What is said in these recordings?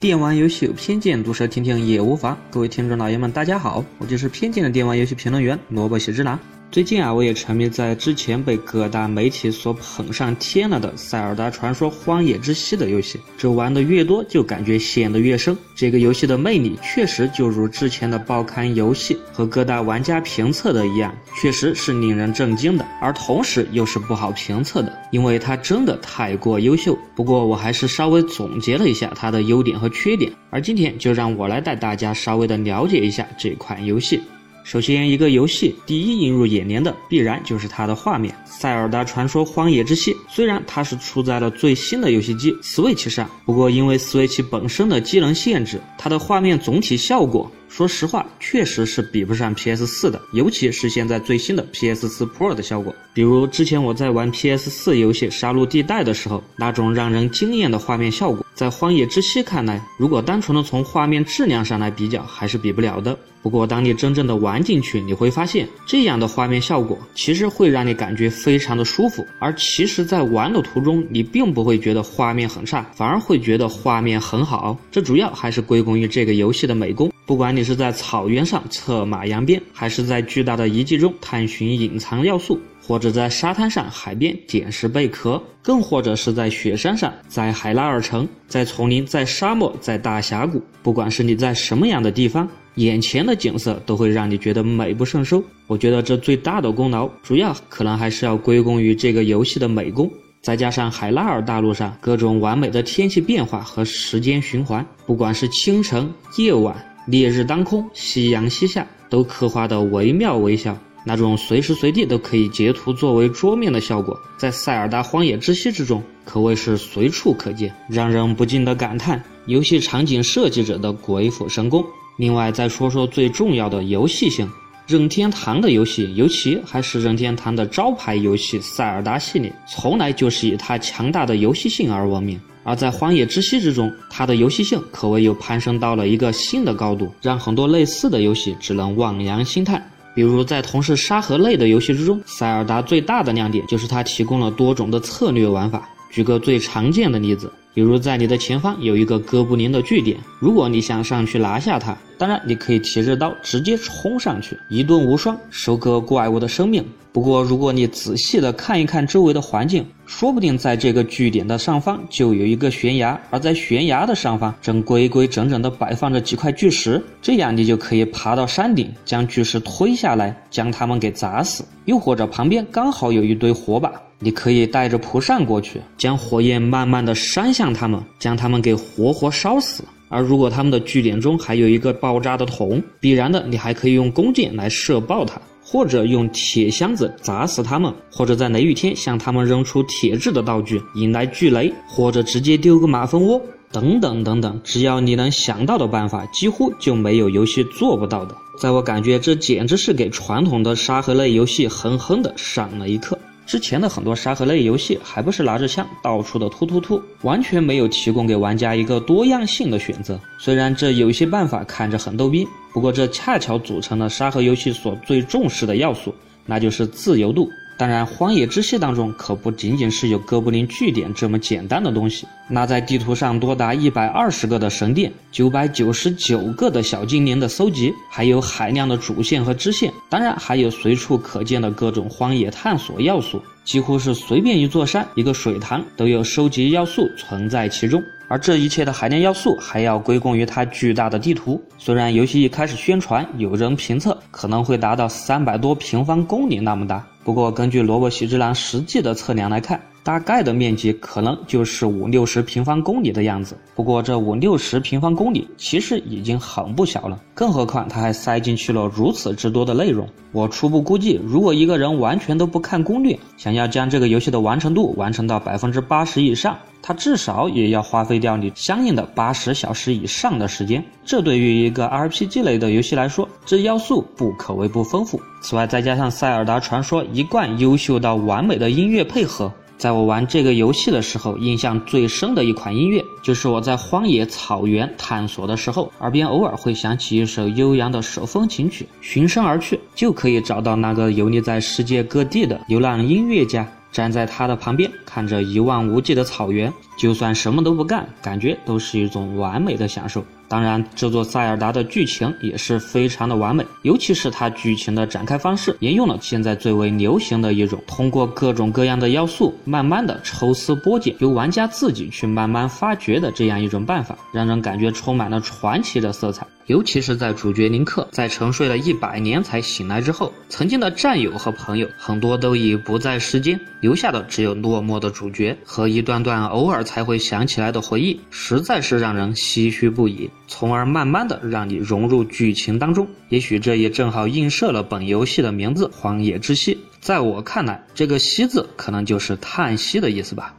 电玩游戏有偏见，毒舌听听也无妨。各位听众老爷们，大家好，我就是偏见的电玩游戏评论员萝卜喜之郎。最近啊，我也沉迷在之前被各大媒体所捧上天了的《塞尔达传说：荒野之息》的游戏。这玩的越多，就感觉陷得越深。这个游戏的魅力确实就如之前的报刊游戏和各大玩家评测的一样，确实是令人震惊的，而同时又是不好评测的，因为它真的太过优秀。不过我还是稍微总结了一下它的优点和缺点，而今天就让我来带大家稍微的了解一下这款游戏。首先，一个游戏第一映入眼帘的必然就是它的画面，《塞尔达传说：荒野之息》。虽然它是出在了最新的游戏机 Switch 上，不过因为 Switch 本身的机能限制，它的画面总体效果。说实话，确实是比不上 PS 四的，尤其是现在最新的 PS 四 Pro 的效果。比如之前我在玩 PS 四游戏《杀戮地带》的时候，那种让人惊艳的画面效果，在《荒野之息》看来，如果单纯的从画面质量上来比较，还是比不了的。不过当你真正的玩进去，你会发现，这样的画面效果其实会让你感觉非常的舒服。而其实，在玩的途中，你并不会觉得画面很差，反而会觉得画面很好。这主要还是归功于这个游戏的美工。不管你你是在草原上策马扬鞭，还是在巨大的遗迹中探寻隐藏要素，或者在沙滩上、海边捡拾贝壳，更或者是在雪山上、在海拉尔城、在丛林、在沙漠、在大峡谷，不管是你在什么样的地方，眼前的景色都会让你觉得美不胜收。我觉得这最大的功劳，主要可能还是要归功于这个游戏的美工，再加上海拉尔大陆上各种完美的天气变化和时间循环，不管是清晨、夜晚。烈日当空，夕阳西下，都刻画的惟妙惟肖。那种随时随地都可以截图作为桌面的效果，在《塞尔达荒野之息》之中可谓是随处可见，让人不禁的感叹游戏场景设计者的鬼斧神工。另外，再说说最重要的游戏性，任天堂的游戏，尤其还是任天堂的招牌游戏《塞尔达》系列，从来就是以它强大的游戏性而闻名。而在荒野之息之中，它的游戏性可谓又攀升到了一个新的高度，让很多类似的游戏只能望洋兴叹。比如在同是沙盒类的游戏之中，塞尔达最大的亮点就是它提供了多种的策略玩法。举个最常见的例子。比如在你的前方有一个哥布林的据点，如果你想上去拿下它，当然你可以提着刀直接冲上去，一顿无双，收割怪物的生命。不过如果你仔细的看一看周围的环境，说不定在这个据点的上方就有一个悬崖，而在悬崖的上方正规规整整的摆放着几块巨石，这样你就可以爬到山顶，将巨石推下来，将它们给砸死。又或者旁边刚好有一堆火把。你可以带着蒲扇过去，将火焰慢慢的扇向他们，将他们给活活烧死。而如果他们的据点中还有一个爆炸的桶，必然的，你还可以用弓箭来射爆它，或者用铁箱子砸死他们，或者在雷雨天向他们扔出铁质的道具引来巨雷，或者直接丢个马蜂窝，等等等等。只要你能想到的办法，几乎就没有游戏做不到的。在我感觉，这简直是给传统的沙盒类游戏狠狠的上了一课。之前的很多沙盒类游戏还不是拿着枪到处的突突突，完全没有提供给玩家一个多样性的选择。虽然这有些办法看着很逗逼，不过这恰巧组成了沙盒游戏所最重视的要素，那就是自由度。当然，荒野之息当中可不仅仅是有哥布林据点这么简单的东西。那在地图上多达一百二十个的神殿，九百九十九个的小精灵的搜集，还有海量的主线和支线，当然还有随处可见的各种荒野探索要素，几乎是随便一座山、一个水塘都有收集要素存在其中。而这一切的海量要素还要归功于它巨大的地图。虽然游戏一开始宣传，有人评测可能会达到三百多平方公里那么大，不过根据萝卜喜之郎实际的测量来看。大概的面积可能就是五六十平方公里的样子，不过这五六十平方公里其实已经很不小了，更何况它还塞进去了如此之多的内容。我初步估计，如果一个人完全都不看攻略，想要将这个游戏的完成度完成到百分之八十以上，他至少也要花费掉你相应的八十小时以上的时间。这对于一个 RPG 类的游戏来说，这要素不可谓不丰富。此外，再加上《塞尔达传说》一贯优秀到完美的音乐配合。在我玩这个游戏的时候，印象最深的一款音乐，就是我在荒野草原探索的时候，耳边偶尔会响起一首悠扬的手风琴曲，循声而去，就可以找到那个游历在世界各地的流浪音乐家。站在他的旁边，看着一望无际的草原，就算什么都不干，感觉都是一种完美的享受。当然，这座塞尔达的剧情也是非常的完美，尤其是它剧情的展开方式，沿用了现在最为流行的一种，通过各种各样的要素，慢慢的抽丝剥茧，由玩家自己去慢慢发掘的这样一种办法，让人感觉充满了传奇的色彩。尤其是在主角林克在沉睡了一百年才醒来之后，曾经的战友和朋友很多都已不在世间，留下的只有落寞的主角和一段段偶尔才会想起来的回忆，实在是让人唏嘘不已。从而慢慢的让你融入剧情当中。也许这也正好映射了本游戏的名字《荒野之息》。在我看来，这个“息”字可能就是叹息的意思吧。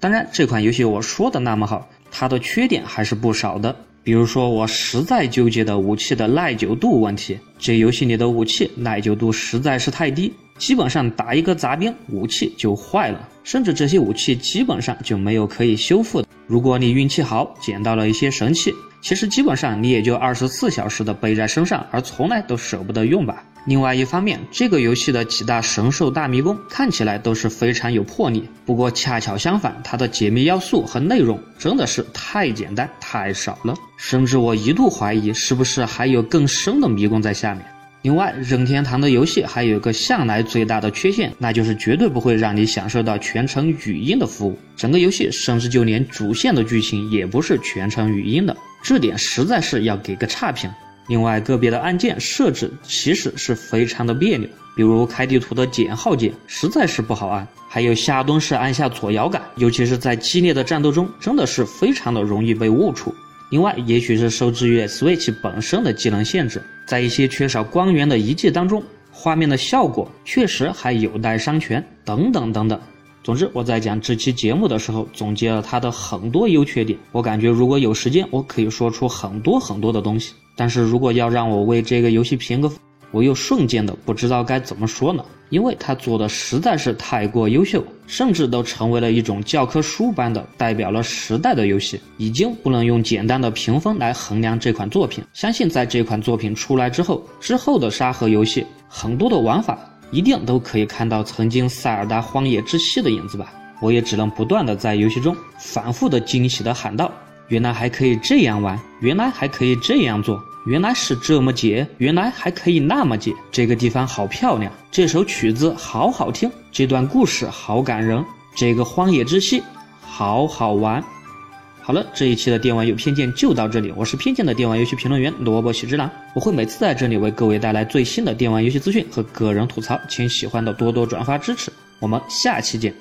当然，这款游戏我说的那么好，它的缺点还是不少的。比如说，我实在纠结的武器的耐久度问题。这游戏里的武器耐久度实在是太低，基本上打一个杂兵，武器就坏了，甚至这些武器基本上就没有可以修复的。如果你运气好，捡到了一些神器，其实基本上你也就二十四小时的背在身上，而从来都舍不得用吧。另外一方面，这个游戏的几大神兽大迷宫看起来都是非常有魄力，不过恰巧相反，它的解密要素和内容真的是太简单太少了，甚至我一度怀疑是不是还有更深的迷宫在下面。另外，任天堂的游戏还有一个向来最大的缺陷，那就是绝对不会让你享受到全程语音的服务，整个游戏甚至就连主线的剧情也不是全程语音的，这点实在是要给个差评。另外，个别的按键设置其实是非常的别扭，比如开地图的减号键实在是不好按，还有下蹲式按下左摇杆，尤其是在激烈的战斗中，真的是非常的容易被误触。另外，也许是受制于 Switch 本身的技能限制，在一些缺少光源的遗迹当中，画面的效果确实还有待商榷，等等等等。总之，我在讲这期节目的时候，总结了它的很多优缺点。我感觉如果有时间，我可以说出很多很多的东西。但是如果要让我为这个游戏评个分，我又瞬间的不知道该怎么说呢？因为它做的实在是太过优秀，甚至都成为了一种教科书般的代表了时代的游戏，已经不能用简单的评分来衡量这款作品。相信在这款作品出来之后，之后的沙盒游戏很多的玩法。一定都可以看到曾经塞尔达荒野之息的影子吧？我也只能不断的在游戏中反复的惊喜的喊道：原来还可以这样玩，原来还可以这样做，原来是这么解，原来还可以那么解。这个地方好漂亮，这首曲子好好听，这段故事好感人，这个荒野之息好好玩。好了，这一期的电玩有偏见就到这里。我是偏见的电玩游戏评论员萝卜喜之郎，我会每次在这里为各位带来最新的电玩游戏资讯和个人吐槽，请喜欢的多多转发支持。我们下期见。